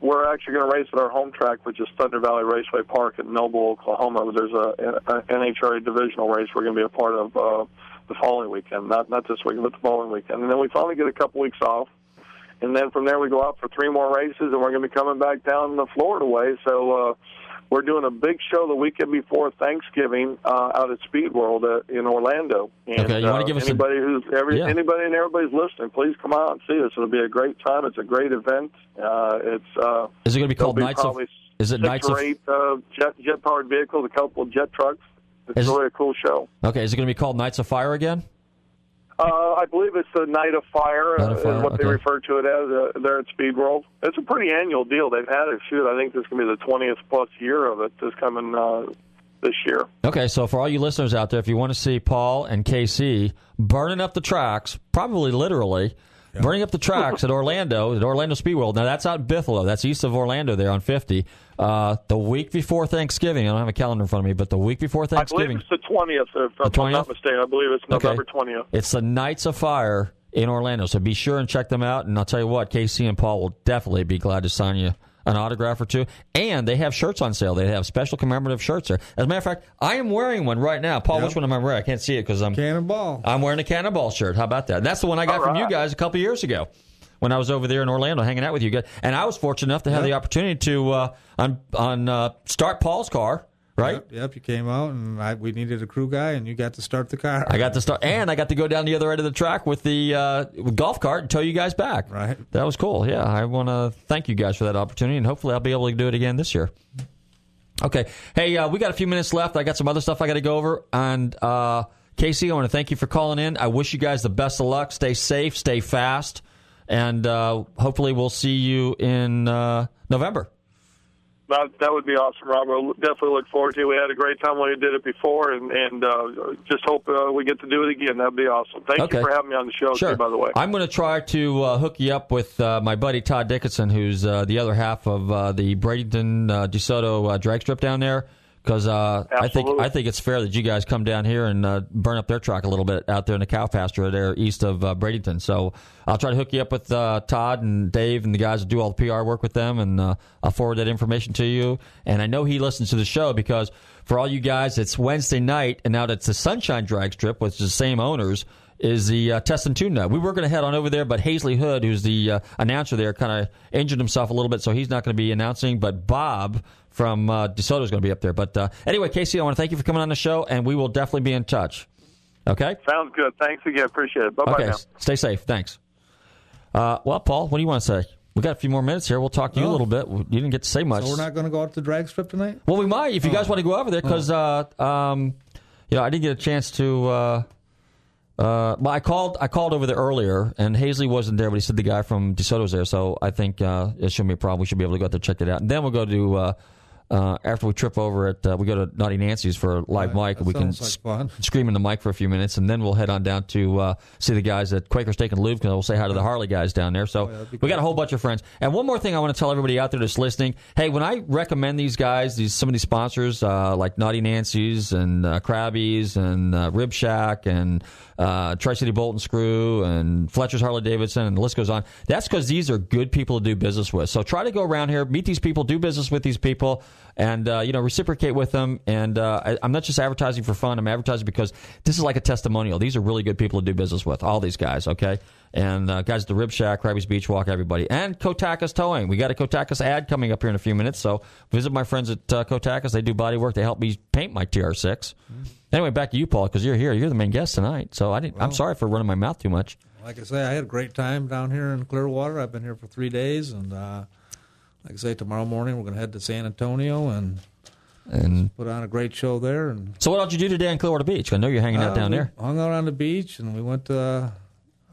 we're actually going to race at our home track, which is Thunder Valley Raceway Park in Noble, Oklahoma. There's a, a NHRA divisional race we're going to be a part of uh, the following weekend, not not this weekend, but the following weekend. And then we finally get a couple weeks off, and then from there we go out for three more races, and we're going to be coming back down the Florida way. So. uh we're doing a big show the weekend before Thanksgiving uh, out at Speed World uh, in Orlando. And,
Okay, you wanna
uh,
give us a-
anybody who's every
Yeah.
anybody and everybody's listening, please come out and see us. It'll be a great time. It's a great event. Uh, it's uh,
is it going to be called
be
Knights of? Is it
six
Knights
or
of?
eight uh, jet jet powered vehicles, a couple of jet trucks. It's
Is-
really a cool show.
Okay, is it going to be called Knights of Fire again?
Uh, I believe it's the Night of Fire,
Night of
uh,
Fire,
is what they refer to it as uh, there at Speed World. It's a pretty annual deal. They've had it. Shoot, I think this is going to be the twentieth plus year of it. This coming uh, this year.
Okay, so for all you listeners out there, if you want to see Paul and Casey burning up the tracks, probably literally burning up the tracks at Orlando, at Orlando Speed World. Now that's out in Buffalo. That's east of Orlando there on 50. Uh, the week before Thanksgiving, I don't have a calendar in front of me, but the week before
I believe
Thanksgiving,
it's the twentieth. If I'm
20th?
not mistaken, I believe it's. November twentieth.
it's the Knights of Fire in Orlando. So be sure and check them out. And I'll tell you what, Casey and Paul will definitely be glad to sign you an autograph or two. And they have shirts on sale. They have special commemorative shirts there. As a matter of fact, I am wearing one right now. Paul,
Yep.
which one am I wearing? I can't see it because I'm
Cannonball.
I'm wearing a Cannonball shirt. How about that? That's the one I got
All
from you guys a couple years ago when I was over there in Orlando hanging out with you guys. And I was fortunate enough to have the opportunity to uh, on on uh, start Paul's car. Right.
Yep, yep, you came out and I, we needed a crew guy, and you got to start the car.
I got to start, and I got to go down the other end of the track with the uh, golf cart and tow you guys back.
Right.
That was cool. Yeah, I want to thank you guys for that opportunity, and hopefully I'll be able to do it again this year. Okay. Hey, uh, we got a few minutes left. I got some other stuff I got to go over. And uh, Casey, I want to thank you for calling in. I wish you guys the best of luck. Stay safe, stay fast, and uh, hopefully we'll see you in uh, November.
That that would be awesome, Rob. We'll definitely look forward to. it. We had a great time when we did it before, and and uh, just hope uh, we get to do it again. That'd be awesome. Thank
Okay.
you for having me on the show,
Sure.
too. By the way,
I'm going to try to uh, hook you up with uh, my buddy Todd Dickinson, who's uh, the other half of uh, the Bradenton uh, DeSoto uh, drag strip down there. Because uh, I think I think it's fair that you guys come down here and uh, burn up their track a little bit out there in the cow pasture there east of uh, Bradenton. So I'll try to hook you up with uh, Todd and Dave and the guys that do all the PR work with them, and uh, I'll forward that information to you. And I know he listens to the show because for all you guys, it's Wednesday night, and now that's the Sunshine Drag Strip, which is the same owners is the uh, test and tune night. We were going to head on over there, but Hazley Hood, who's the uh, announcer there, kind of injured himself a little bit, so he's not going to be announcing. But Bob from uh, DeSoto is going to be up there. But uh, anyway, Casey, I want to thank you for coming on the show, and we will definitely be in touch. Okay.
sounds good. Thanks again. Appreciate it. Bye bye
Okay.
now.
Stay safe. Thanks. Uh, well, Paul, what do you want to say? We got a few more minutes here. We'll talk to you a
Oh.
little bit. You didn't get to say much.
So we're not going to go out to the drag strip tonight?
Well, we might if you guys want to go over there because, uh, um, you know, I didn't get a chance to. Uh, well, I called. I called over there earlier, and Hazley wasn't there, but he said the guy from DeSoto was there. So I think uh, it shouldn't be a problem. We should be able to go out there check it out, and then we'll go to. Uh, uh, after we trip over it, uh, we go to Naughty Nancy's for a live
Right,
mic. We can
like
scream in the mic for a few minutes, and then we'll head on down to uh, see the guys at Quaker Steak and Lube because we'll say hi to the Harley guys down there. So
Oh, be
we got a whole bunch of friends. And one more thing I want to tell everybody out there that's listening: Hey, when I recommend these guys, these some of these sponsors uh, like Naughty Nancy's and uh, Krabby's and uh, Rib Shack and uh, Tri City Bolt and Screw and Fletcher's Harley Davidson, and the list goes on. That's because these are good people to do business with. So try to go around here, meet these people, do business with these people, and uh, you know reciprocate with them. And uh, I, I'm not just advertising for fun. I'm advertising because this is like a testimonial. These are really good people to do business with. All these guys, okay, and uh, guys at the Rib Shack, Krabby's Beach Walk, everybody, and Kotakis Towing. We got a Kotakis ad coming up here in a few minutes. So visit my friends at uh, Kotakis. They do body work. They help me paint my TR6. Anyway, back to you, Paul, because you're here. You're the main guest tonight. So I didn't, I'm sorry for running my mouth too much.
Like I say, I had a great time down here in Clearwater. I've been here for three days, and uh, like I say, tomorrow morning we're going to head to San Antonio and
And
put on a great show there. And
so, what did you do today in Clearwater Beach? I know you're hanging out
Uh,
down there.
Hung out on the beach, and we went to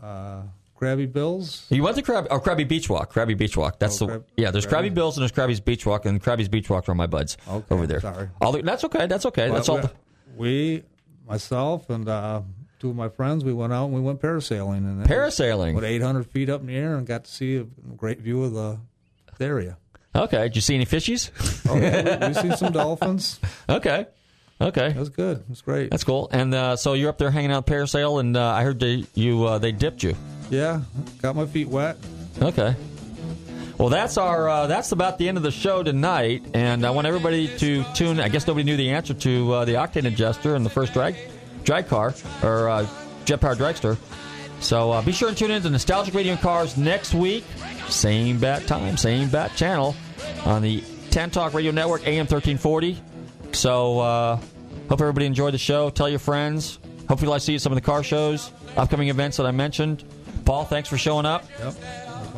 uh, Krabby Bills.
You went to Krabby, oh, Krabby Beach Walk. Krabby Beach Walk. That's
Oh,
the
Krab-
yeah. There's Krabby
Krabby.
Bills and there's Krabby's Beach Walk, and Krabby's Beach Walk are my buds
Okay,
over there.
sorry.
All the, that's okay. That's okay. that's all.
But We, myself, and uh, two of my friends, we went out and we went parasailing. And was
Parasailing.
About 800 feet up in the air and got to see a great view of the area.
Okay. Did you see any fishies?
Oh, yeah, we, we seen some dolphins.
okay. Okay.
Was good. It was great.
That's cool. And uh, so you're up there hanging out parasail, and uh, I heard they you uh, they dipped you.
Yeah, got my feet wet.
Okay. Well, that's our uh, that's about the end of the show tonight, and I want everybody to tune. I guess nobody knew the answer to uh, the octane adjuster and the first drag drag car or uh, jet powered dragster. So uh, be sure and tune in to Nostalgic Radio and Cars next week, same bat time, same bat channel on the Tan Talk Radio Network, AM thirteen forty. So uh, hope everybody enjoyed the show. Tell your friends. Hopefully, I see you at some of the car shows, upcoming events that I mentioned. Paul, thanks for showing up.
Yep.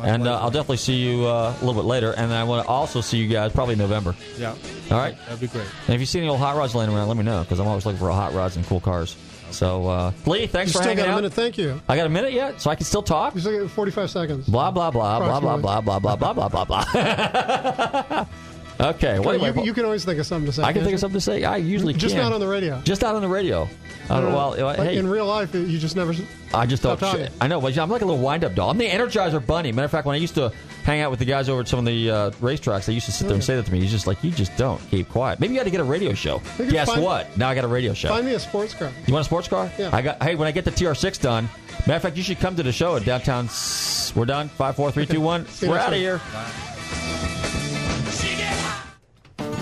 And uh, I'll definitely see you uh, a little bit later. And I want to also see you guys probably in November.
Yeah,
All right.
that'd be great.
And if you see any old hot rods laying around, let me know because I'm always looking for hot rods and cool cars. So, uh, Lee, thanks
You
for
still
hanging
got a
out.
minute. Thank you.
I got a minute yet, so I can still talk.
You still got 45 seconds.
Blah blah blah blah blah blah blah blah blah blah blah blah. okay. Well,
you,
anyway,
you can always think of something to say.
I can think
you?
of something to say. I usually
Just
can.
not on the radio.
Just not on the radio. Uh, well,
like
hey,
in real life, you just never.
I just don't.
Talking.
I know, but I'm like a little wind-up doll. I'm the Energizer Bunny. Matter of fact, when I used to hang out with the guys over at some of the uh, racetracks, they used to sit there and say that to me. He's just like, you just don't keep quiet. Maybe you got to get a radio show. Guess
find-
what? Now I got a radio show.
Find me a sports car.
You want a sports car?
Yeah.
I got. Hey, when I get the TR6 done. Matter of fact, you should come to the show at downtown. We're done. Five, four, three, two, one.
See
We're out of here.